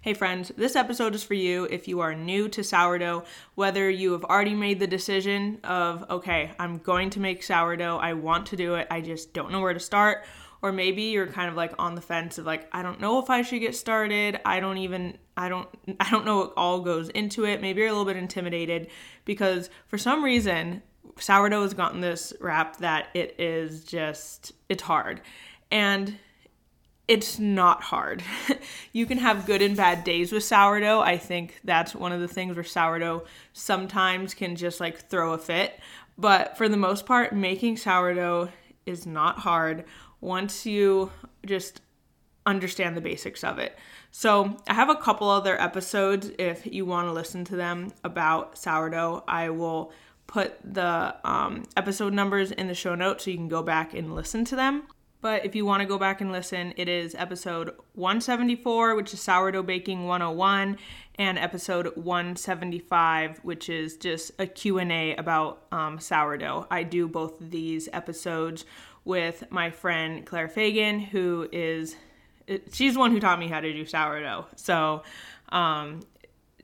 Hey, friends, this episode is for you if you are new to sourdough, whether you have already made the decision of, okay, I'm going to make sourdough, I want to do it, I just don't know where to start, or maybe you're kind of like on the fence of like, I don't know if I should get started, I don't even, I don't, I don't know what all goes into it. Maybe you're a little bit intimidated because for some reason, sourdough has gotten this rap that it is just, it's hard. And it's not hard. you can have good and bad days with sourdough. I think that's one of the things where sourdough sometimes can just like throw a fit. But for the most part, making sourdough is not hard once you just understand the basics of it. So, I have a couple other episodes if you want to listen to them about sourdough. I will put the um, episode numbers in the show notes so you can go back and listen to them. But if you want to go back and listen, it is episode 174, which is Sourdough Baking 101, and episode 175, which is just a Q&A about um, sourdough. I do both of these episodes with my friend Claire Fagan, who is, she's the one who taught me how to do sourdough. So um,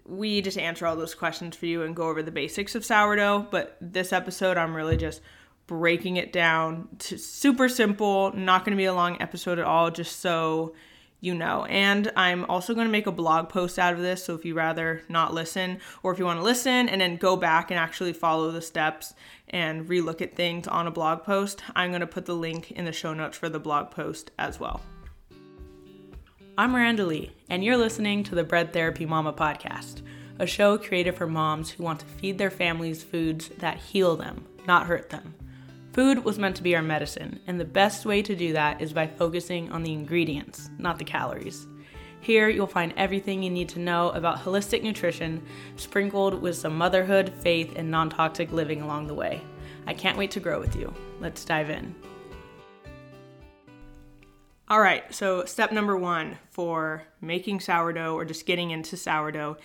we just answer all those questions for you and go over the basics of sourdough. But this episode, I'm really just breaking it down to super simple, not going to be a long episode at all, just so you know. And I'm also going to make a blog post out of this. So if you rather not listen, or if you want to listen and then go back and actually follow the steps and relook at things on a blog post, I'm going to put the link in the show notes for the blog post as well. I'm Miranda Lee, and you're listening to the Bread Therapy Mama podcast, a show created for moms who want to feed their families foods that heal them, not hurt them. Food was meant to be our medicine, and the best way to do that is by focusing on the ingredients, not the calories. Here, you'll find everything you need to know about holistic nutrition, sprinkled with some motherhood, faith, and non toxic living along the way. I can't wait to grow with you. Let's dive in. All right, so step number one for making sourdough or just getting into sourdough,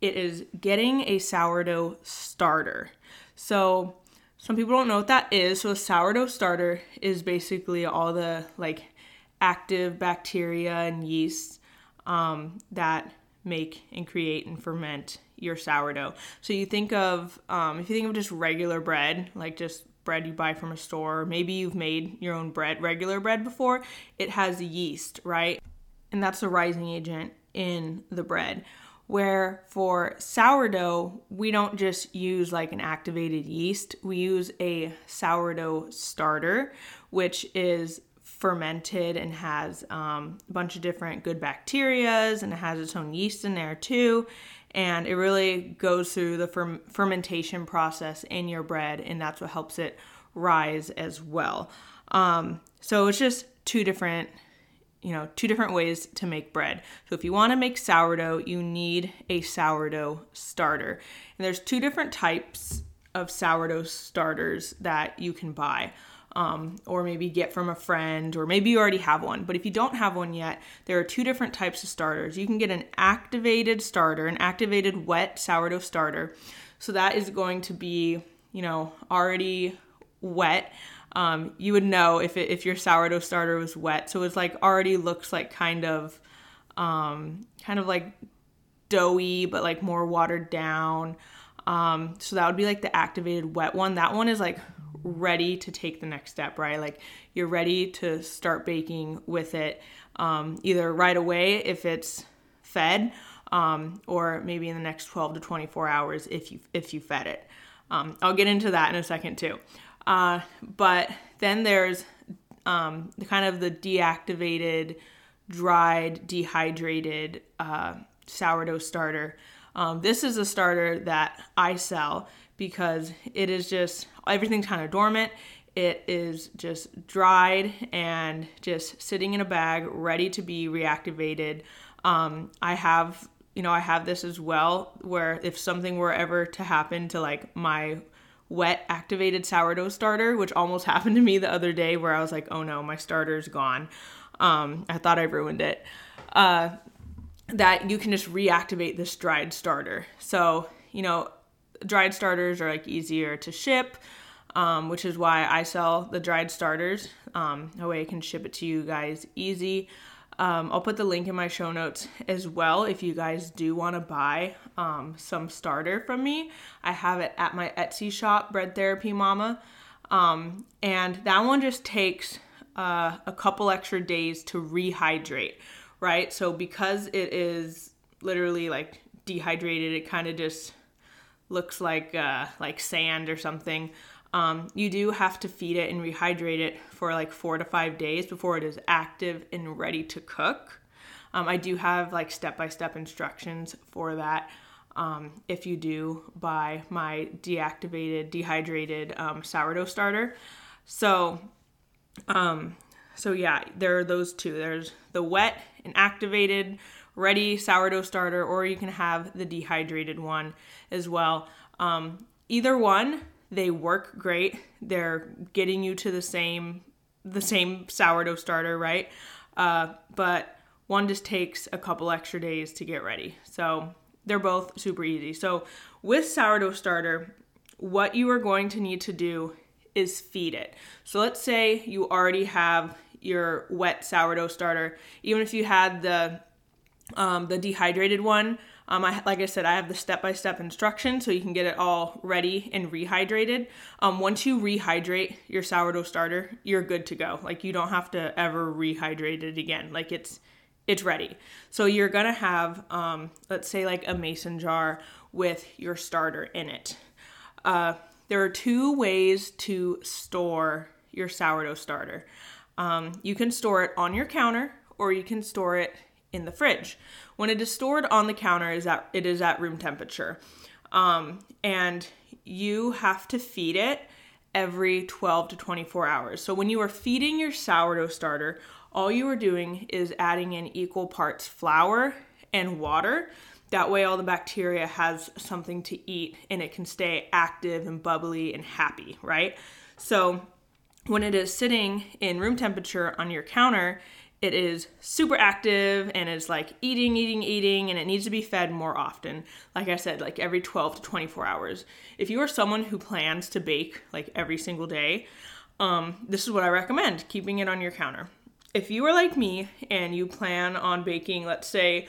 it is getting a sourdough starter. So, some people don't know what that is. So a sourdough starter is basically all the like active bacteria and yeast um, that make and create and ferment your sourdough. So you think of um, if you think of just regular bread, like just bread you buy from a store, maybe you've made your own bread, regular bread before, it has yeast, right? And that's the rising agent in the bread where for sourdough, we don't just use like an activated yeast, we use a sourdough starter, which is fermented and has um, a bunch of different good bacterias and it has its own yeast in there too. And it really goes through the fer- fermentation process in your bread, and that's what helps it rise as well. Um, so it's just two different you know, two different ways to make bread. So if you want to make sourdough, you need a sourdough starter. And there's two different types of sourdough starters that you can buy. Um, or maybe get from a friend, or maybe you already have one. But if you don't have one yet, there are two different types of starters. You can get an activated starter, an activated wet sourdough starter. So that is going to be, you know, already wet um, you would know if it, if your sourdough starter was wet. So it's like already looks like kind of um, kind of like doughy, but like more watered down. Um, so that would be like the activated wet one. That one is like ready to take the next step, right? Like you're ready to start baking with it, um, either right away if it's fed, um, or maybe in the next 12 to 24 hours if you if you fed it. Um, I'll get into that in a second too. Uh, but then there's um, the kind of the deactivated, dried, dehydrated uh, sourdough starter. Um, this is a starter that I sell because it is just everything's kind of dormant. It is just dried and just sitting in a bag, ready to be reactivated. Um, I have, you know, I have this as well, where if something were ever to happen to like my wet activated sourdough starter, which almost happened to me the other day where I was like, oh no, my starter's gone. Um, I thought I ruined it. Uh, that you can just reactivate this dried starter. So, you know, dried starters are like easier to ship, um, which is why I sell the dried starters. Um, that way I can ship it to you guys easy. Um, I'll put the link in my show notes as well if you guys do want to buy um, some starter from me. I have it at my Etsy shop, Bread Therapy Mama. Um, and that one just takes uh, a couple extra days to rehydrate, right? So because it is literally like dehydrated, it kind of just looks like uh, like sand or something. Um, you do have to feed it and rehydrate it for like four to five days before it is active and ready to cook. Um, I do have like step by step instructions for that. Um, if you do buy my deactivated, dehydrated um, sourdough starter. So, um, so yeah, there are those two. There's the wet and activated, ready sourdough starter, or you can have the dehydrated one as well. Um, either one they work great. They're getting you to the same the same sourdough starter, right? Uh, but one just takes a couple extra days to get ready. So they're both super easy. So with sourdough starter, what you are going to need to do is feed it. So let's say you already have your wet sourdough starter, even if you had the um, the dehydrated one, um, I, like I said, I have the step-by-step instruction so you can get it all ready and rehydrated. Um, once you rehydrate your sourdough starter, you're good to go. Like you don't have to ever rehydrate it again. Like it's it's ready. So you're gonna have, um, let's say, like a mason jar with your starter in it. Uh, there are two ways to store your sourdough starter. Um, you can store it on your counter, or you can store it in the fridge. When it is stored on the counter, is at it is at room temperature, um, and you have to feed it every 12 to 24 hours. So when you are feeding your sourdough starter, all you are doing is adding in equal parts flour and water. That way, all the bacteria has something to eat and it can stay active and bubbly and happy, right? So, when it is sitting in room temperature on your counter, it is super active and it's like eating, eating, eating, and it needs to be fed more often. Like I said, like every 12 to 24 hours. If you are someone who plans to bake like every single day, um, this is what I recommend keeping it on your counter. If you are like me and you plan on baking, let's say,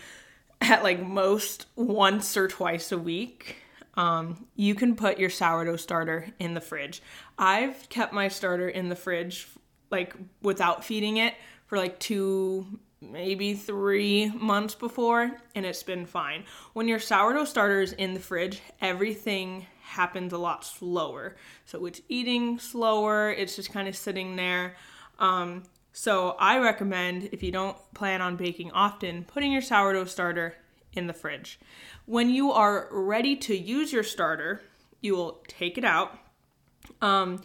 at like most once or twice a week, um, you can put your sourdough starter in the fridge. I've kept my starter in the fridge like without feeding it for like two, maybe three months before, and it's been fine. When your sourdough starter is in the fridge, everything happens a lot slower. So it's eating slower, it's just kind of sitting there. Um, so I recommend, if you don't plan on baking often, putting your sourdough starter in the fridge. When you are ready to use your starter, you will take it out. Um,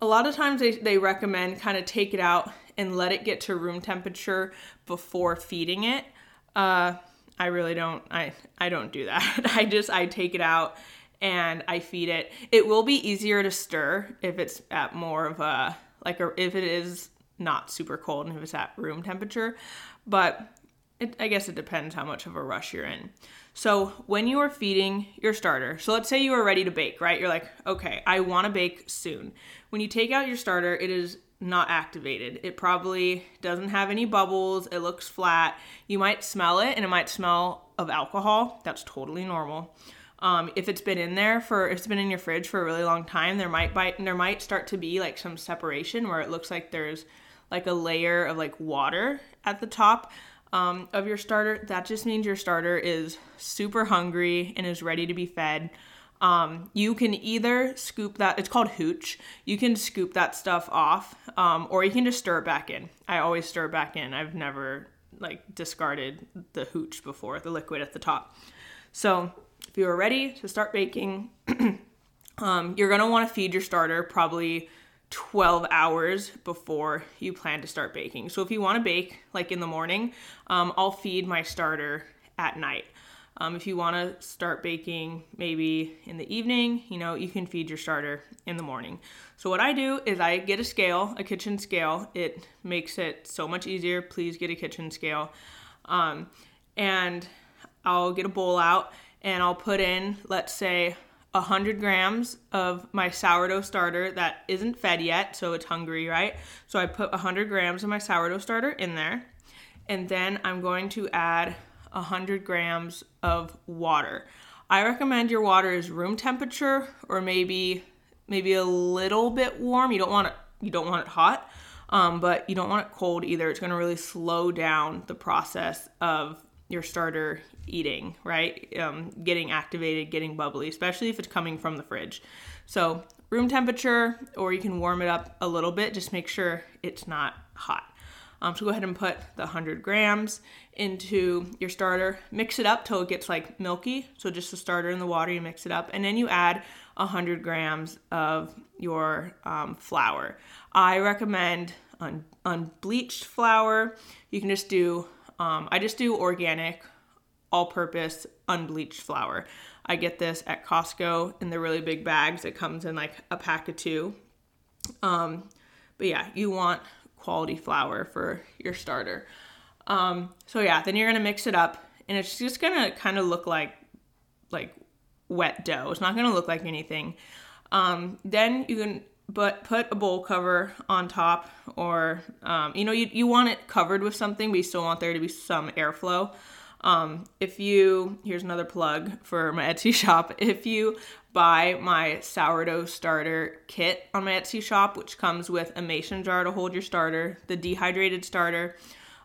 a lot of times they, they recommend kind of take it out and let it get to room temperature before feeding it. Uh, I really don't. I I don't do that. I just I take it out and I feed it. It will be easier to stir if it's at more of a like a, if it is not super cold and if it's at room temperature, but it, I guess it depends how much of a rush you're in. So when you are feeding your starter, so let's say you are ready to bake, right? You're like, okay, I want to bake soon. When you take out your starter, it is not activated. It probably doesn't have any bubbles. It looks flat. You might smell it and it might smell of alcohol. That's totally normal. Um, if it's been in there for if it's been in your fridge for a really long time, there might bite there might start to be like some separation where it looks like there's like a layer of like water at the top um, of your starter. That just means your starter is super hungry and is ready to be fed. Um, you can either scoop that, it's called hooch. You can scoop that stuff off, um, or you can just stir it back in. I always stir it back in. I've never like discarded the hooch before, the liquid at the top. So if you are ready to start baking, um, you're gonna wanna feed your starter probably 12 hours before you plan to start baking. So if you wanna bake like in the morning, um, I'll feed my starter at night. Um, if you want to start baking maybe in the evening, you know, you can feed your starter in the morning. So, what I do is I get a scale, a kitchen scale. It makes it so much easier. Please get a kitchen scale. Um, and I'll get a bowl out and I'll put in, let's say, 100 grams of my sourdough starter that isn't fed yet, so it's hungry, right? So I put 100 grams of my sourdough starter in there and then I'm going to add 100 grams of water. I recommend your water is room temperature or maybe maybe a little bit warm. You don't want it you don't want it hot, um, but you don't want it cold either. It's going to really slow down the process of your starter eating, right? Um, getting activated, getting bubbly, especially if it's coming from the fridge. So room temperature, or you can warm it up a little bit. Just make sure it's not hot. Um, so go ahead and put the 100 grams into your starter. Mix it up till it gets like milky. So just the starter and the water, you mix it up, and then you add 100 grams of your um, flour. I recommend un- unbleached flour. You can just do. Um, I just do organic, all-purpose unbleached flour. I get this at Costco in the really big bags. It comes in like a pack of two. Um, but yeah, you want quality flour for your starter. Um, so yeah, then you're gonna mix it up, and it's just gonna kind of look like like wet dough. It's not gonna look like anything. Um, then you can but put a bowl cover on top, or um, you know you you want it covered with something, but you still want there to be some airflow. Um, if you, here's another plug for my Etsy shop. If you buy my sourdough starter kit on my Etsy shop, which comes with a mason jar to hold your starter, the dehydrated starter,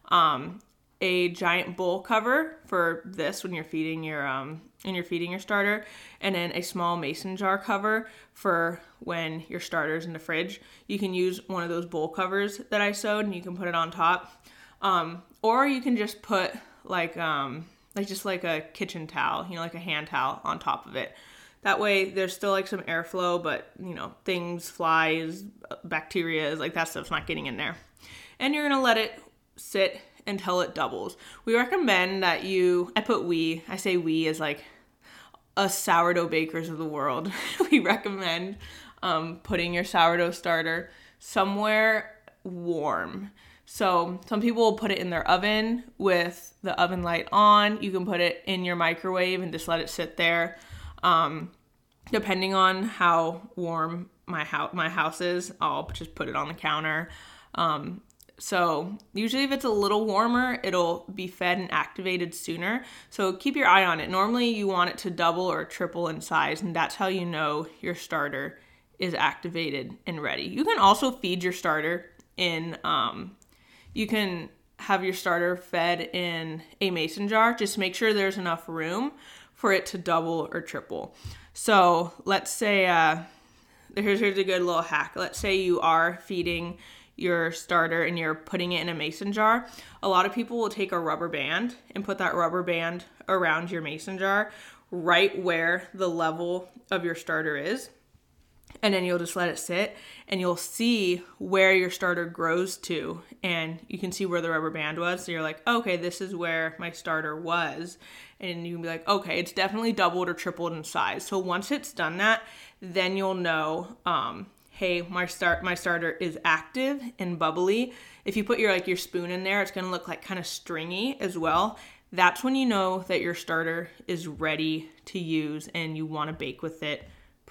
um, a giant bowl cover for this when you're feeding your um you're feeding your starter, and then a small mason jar cover for when your starter's in the fridge. You can use one of those bowl covers that I sewed, and you can put it on top, um, or you can just put like um like just like a kitchen towel, you know, like a hand towel on top of it. That way there's still like some airflow, but you know, things, flies, bacteria, is like that stuff's not getting in there. And you're gonna let it sit until it doubles. We recommend that you I put we, I say we as like a sourdough bakers of the world. we recommend um, putting your sourdough starter somewhere warm. So some people will put it in their oven with the oven light on. You can put it in your microwave and just let it sit there. Um, depending on how warm my house my house is, I'll just put it on the counter. Um, so usually if it's a little warmer, it'll be fed and activated sooner. So keep your eye on it. Normally you want it to double or triple in size, and that's how you know your starter is activated and ready. You can also feed your starter in um, you can have your starter fed in a mason jar. Just make sure there's enough room for it to double or triple. So let's say, uh, here's, here's a good little hack. Let's say you are feeding your starter and you're putting it in a mason jar. A lot of people will take a rubber band and put that rubber band around your mason jar right where the level of your starter is and then you'll just let it sit and you'll see where your starter grows to and you can see where the rubber band was. So you're like okay this is where my starter was and you can be like okay it's definitely doubled or tripled in size. So once it's done that then you'll know um, hey my start my starter is active and bubbly. If you put your like your spoon in there it's going to look like kind of stringy as well. That's when you know that your starter is ready to use and you want to bake with it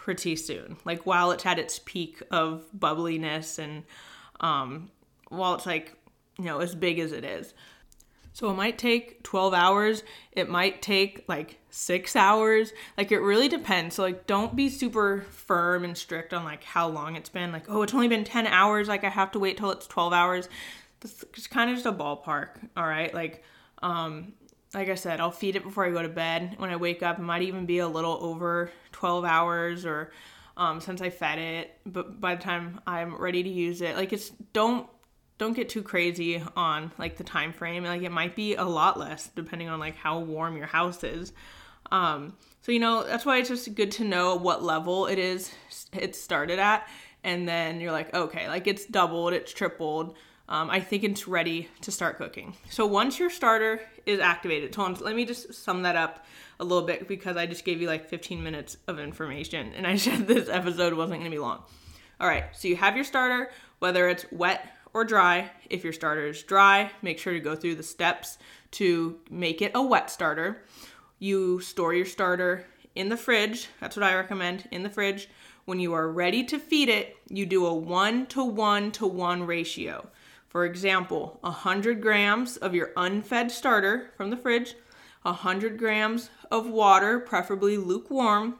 pretty soon. Like while it's at its peak of bubbliness and um, while it's like, you know, as big as it is. So it might take 12 hours. It might take like six hours. Like it really depends. So like don't be super firm and strict on like how long it's been. Like, oh, it's only been 10 hours. Like I have to wait till it's 12 hours. It's kind of just a ballpark. All right. Like, um, like I said, I'll feed it before I go to bed. When I wake up, it might even be a little over 12 hours or um, since I fed it. But by the time I'm ready to use it, like it's don't don't get too crazy on like the time frame. Like it might be a lot less depending on like how warm your house is. Um, so you know that's why it's just good to know what level it is it started at, and then you're like, okay, like it's doubled, it's tripled um, I think it's ready to start cooking. So once your starter is activated, so let me just sum that up a little bit because I just gave you like 15 minutes of information and I said this episode wasn't going to be long. All right, so you have your starter, whether it's wet or dry. If your starter is dry, make sure to go through the steps to make it a wet starter. You store your starter in the fridge. That's what I recommend in the fridge. When you are ready to feed it, you do a one to one to one ratio For example, 100 grams of your unfed starter from the fridge, 100 grams of water, preferably lukewarm,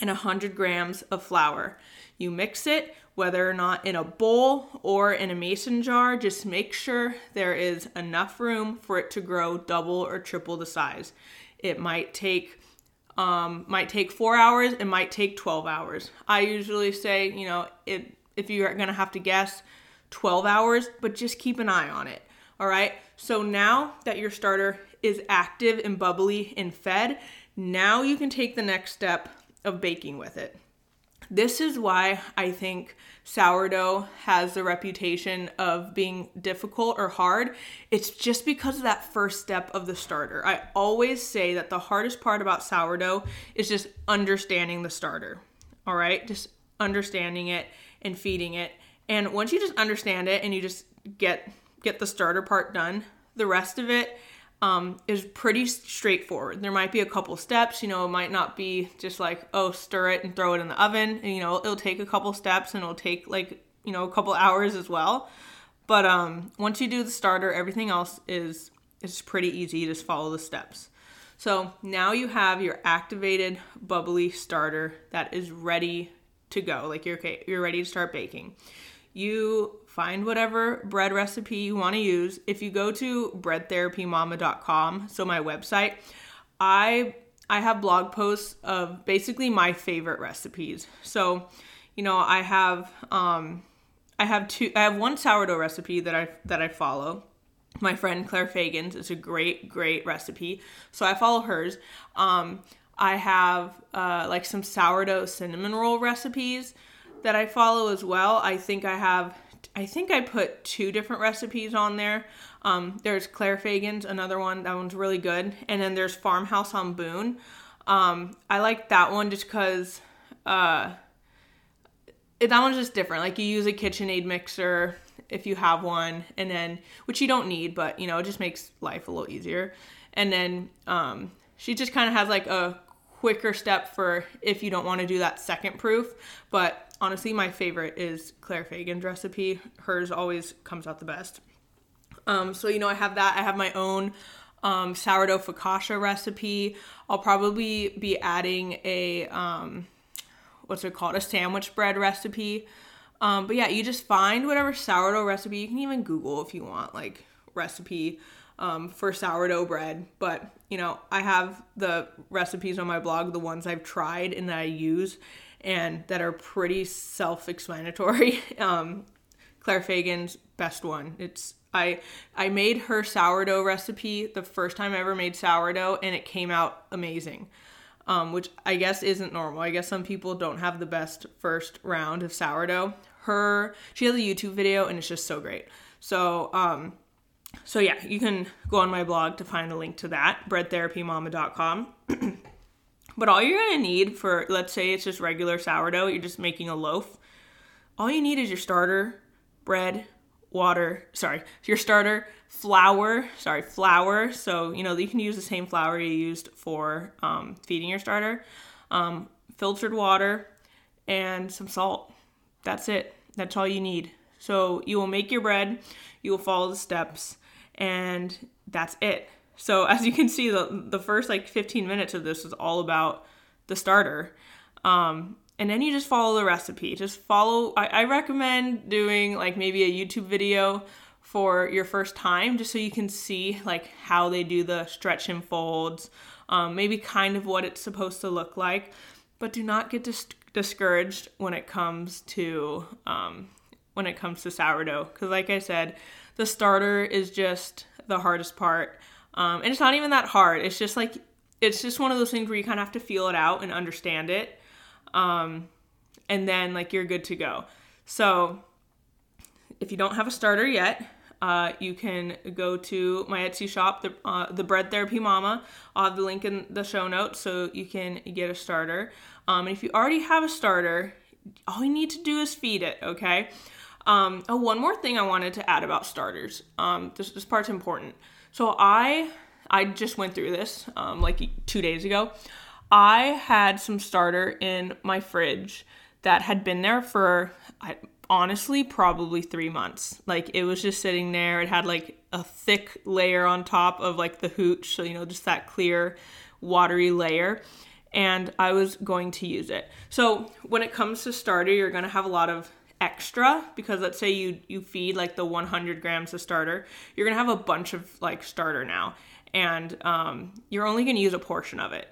and 100 grams of flour. You mix it, whether or not in a bowl or in a mason jar, just make sure there is enough room for it to grow double or triple the size. It might take um, might take four hours, it might take 12 hours. I usually say, you know, it, if you're gonna have to guess, 12 hours, but just keep an eye on it. All right. So now that your starter is active and bubbly and fed, now you can take the next step of baking with it. This is why I think sourdough has the reputation of being difficult or hard. It's just because of that first step of the starter. I always say that the hardest part about sourdough is just understanding the starter. All right? Just understanding it and feeding it. And once you just understand it and you just get get the starter part done, the rest of it um, is pretty straightforward. There might be a couple steps, you know, it might not be just like, oh, stir it and throw it in the oven. And, you know, it'll take a couple steps and it'll take like, you know, a couple hours as well. But um, once you do the starter, everything else is is pretty easy. You just follow the steps. So now you have your activated bubbly starter that is ready to go. Like you're okay, you're ready to start baking. You find whatever bread recipe you want to use. If you go to breadtherapymama.com, so my website, I I have blog posts of basically my favorite recipes. So, you know, I have um I have two I have one sourdough recipe that I that I follow. My friend Claire Fagan's It's a great great recipe. So I follow hers. Um I have uh, like some sourdough cinnamon roll recipes that I follow as well. I think I have I think I put two different recipes on there. Um, there's Claire Fagan's, another one. That one's really good. And then there's Farmhouse on Boone. Um, I like that one just because uh, that one's just different. Like you use a KitchenAid mixer if you have one, and then which you don't need, but you know it just makes life a little easier. And then um, she just kind of has like a quicker step for if you don't want to do that second proof. But honestly, my favorite is Claire Fagan's recipe. Hers always comes out the best. Um, so, you know, I have that. I have my own um, sourdough focaccia recipe. I'll probably be adding a, um, what's it called? A sandwich bread recipe. Um, but yeah, you just find whatever sourdough recipe. You can even Google if you want, like, recipe um, for sourdough bread. But, you know, I have the recipes on my blog, the ones I've tried and that I use, and that are pretty self explanatory. um, Claire Fagan's best one. It's I I made her sourdough recipe the first time I ever made sourdough and it came out amazing. Um, which I guess isn't normal. I guess some people don't have the best first round of sourdough. Her she has a YouTube video and it's just so great. So um, so yeah, you can go on my blog to find a link to that, breadtherapymama.com. but all you're gonna need for, let's say it's just regular sourdough, you're just making a loaf. All you need is your starter, bread, water, sorry, your starter, flour, sorry, flour. So, you know, you can use the same flour you used for um, feeding your starter, um, filtered water, and some salt. That's it. That's all you need. So, you will make your bread, you will follow the steps and that's it. So as you can see, the the first like 15 minutes of this is all about the starter. Um, and then you just follow the recipe. Just follow. I, I recommend doing like maybe a YouTube video for your first time, just so you can see like how they do the stretch and folds, um, maybe kind of what it's supposed to look like. But do not get dis- discouraged when it comes to um, when it comes to sourdough, because like I said, the starter is just the hardest part. Um, and it's not even that hard. It's just like, it's just one of those things where you kind of have to feel it out and understand it. Um, and then, like, you're good to go. So, if you don't have a starter yet, uh, you can go to my Etsy shop, the, uh, the Bread Therapy Mama. I'll have the link in the show notes so you can get a starter. Um, and if you already have a starter, all you need to do is feed it, okay? Um, oh, one more thing I wanted to add about starters. Um, this, this part's important. So I I just went through this um, like two days ago. I had some starter in my fridge that had been there for I, honestly probably three months. Like it was just sitting there. It had like a thick layer on top of like the hooch, so you know, just that clear, watery layer. And I was going to use it. So when it comes to starter, you're gonna have a lot of extra because let's say you you feed like the 100 grams of starter, you're gonna have a bunch of like starter now, and um, you're only gonna use a portion of it.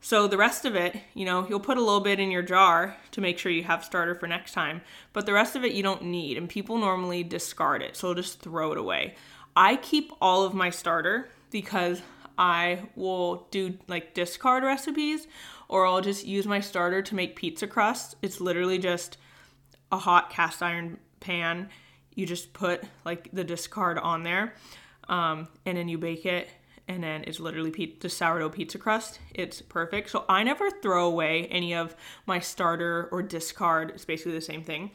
So the rest of it, you know, you'll put a little bit in your jar to make sure you have starter for next time, but the rest of it you don't need, and people normally discard it, so just throw it away. I keep all of my starter because I will do like discard recipes or I'll just use my starter to make pizza crust. It's literally just a hot cast iron pan. You just put like the discard on there um, and then you bake it and then it's literally pe- the sourdough pizza crust. It's perfect. So I never throw away any of my starter or discard. It's basically the same thing.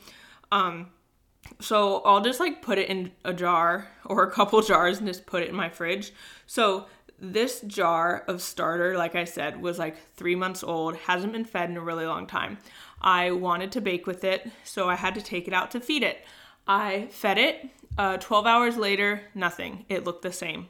Um, so I'll just like put it in a jar or a couple jars and just put it in my fridge. So this jar of starter, like I said, was like three months old, hasn't been fed in a really long time. I wanted to bake with it, so I had to take it out to feed it. I fed it. Uh, 12 hours later, nothing. It looked the same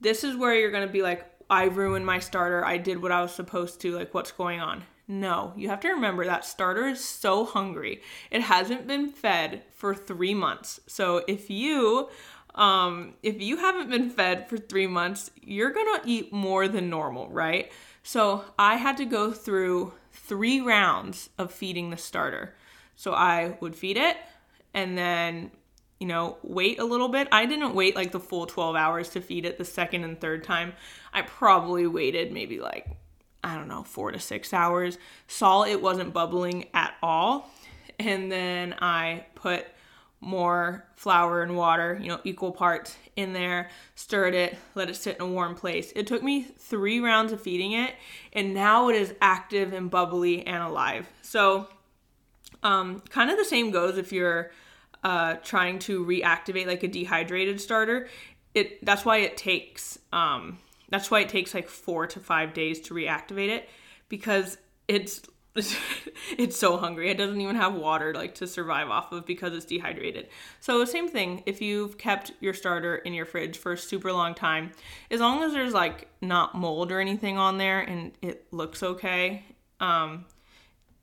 this is where you're going to be like, I ruined my starter. I did what I was supposed to. Like, what's going on? No, you have to remember that starter is so hungry. It hasn't been fed for three months. So if you um, if you haven't been fed for three months, you're gonna eat more than normal, right? So I had to go through three rounds of feeding the starter. So I would feed it, and then you know, wait a little bit. I didn't wait like the full 12 hours to feed it the second and third time. I probably waited maybe like, I don't know, four to six hours. Saw it wasn't bubbling at all. And then I put more flour and water, you know, equal parts in there, stirred it, let it sit in a warm place. It took me three rounds of feeding it, and now it is active and bubbly and alive. So, um, kind of the same goes if you're uh, trying to reactivate like a dehydrated starter, it that's why it takes um, that's why it takes like four to five days to reactivate it because it's it's so hungry. It doesn't even have water like to survive off of because it's dehydrated. So same thing if you've kept your starter in your fridge for a super long time, as long as there's like not mold or anything on there and it looks okay, um,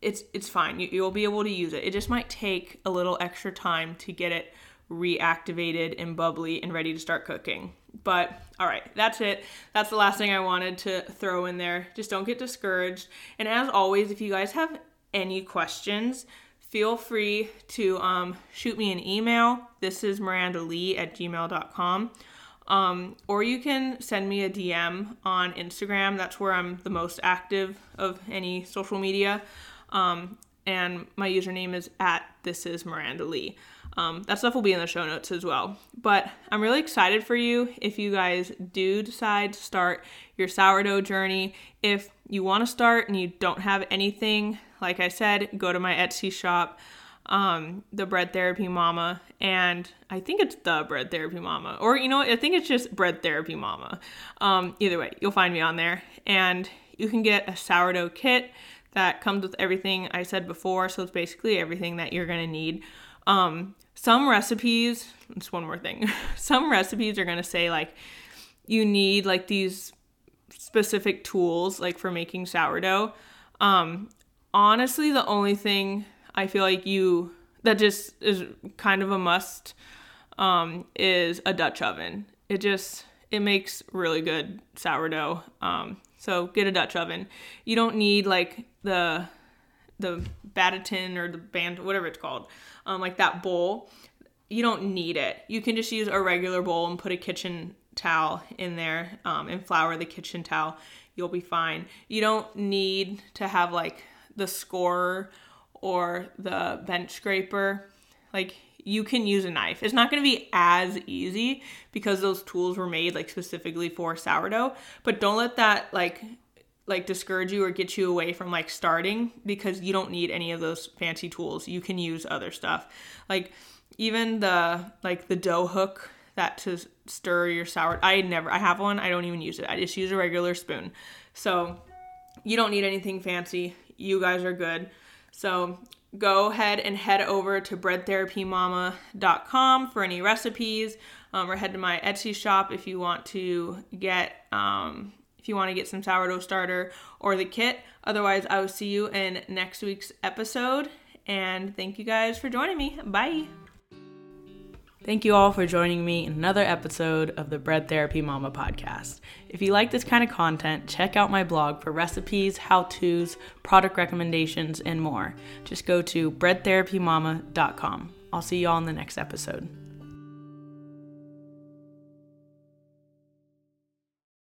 it's it's fine. You, you'll be able to use it. It just might take a little extra time to get it reactivated and bubbly and ready to start cooking. But all right, that's it. That's the last thing I wanted to throw in there. Just don't get discouraged. And as always, if you guys have any questions, feel free to um, shoot me an email. This is Miranda Lee at gmail.com. Um, or you can send me a DM on Instagram. That's where I'm the most active of any social media. Um, and my username is at this is Miranda Lee. Um, that stuff will be in the show notes as well. But I'm really excited for you if you guys do decide to start your sourdough journey. If you want to start and you don't have anything, like I said, go to my Etsy shop, um, the Bread Therapy Mama, and I think it's the Bread Therapy Mama, or you know, I think it's just Bread Therapy Mama. Um, either way, you'll find me on there, and you can get a sourdough kit that comes with everything I said before. So it's basically everything that you're gonna need. Um, some recipes, just one more thing. some recipes are gonna say like you need like these specific tools like for making sourdough. Um, honestly, the only thing I feel like you that just is kind of a must um, is a Dutch oven. It just it makes really good sourdough. Um, so get a Dutch oven. You don't need like the the banneton or the band whatever it's called, um, like that bowl. You don't need it. You can just use a regular bowl and put a kitchen towel in there um, and flour the kitchen towel. You'll be fine. You don't need to have like the scorer or the bench scraper. Like you can use a knife. It's not going to be as easy because those tools were made like specifically for sourdough, but don't let that like like discourage you or get you away from like starting because you don't need any of those fancy tools. You can use other stuff. Like even the like the dough hook that to stir your sour I never I have one. I don't even use it. I just use a regular spoon. So you don't need anything fancy. You guys are good. So go ahead and head over to breadtherapymama.com for any recipes, um, or head to my Etsy shop if you want to get um, if you want to get some sourdough starter or the kit. Otherwise, I will see you in next week's episode. And thank you guys for joining me. Bye. Thank you all for joining me in another episode of the Bread Therapy Mama podcast. If you like this kind of content, check out my blog for recipes, how to's, product recommendations, and more. Just go to breadtherapymama.com. I'll see you all in the next episode.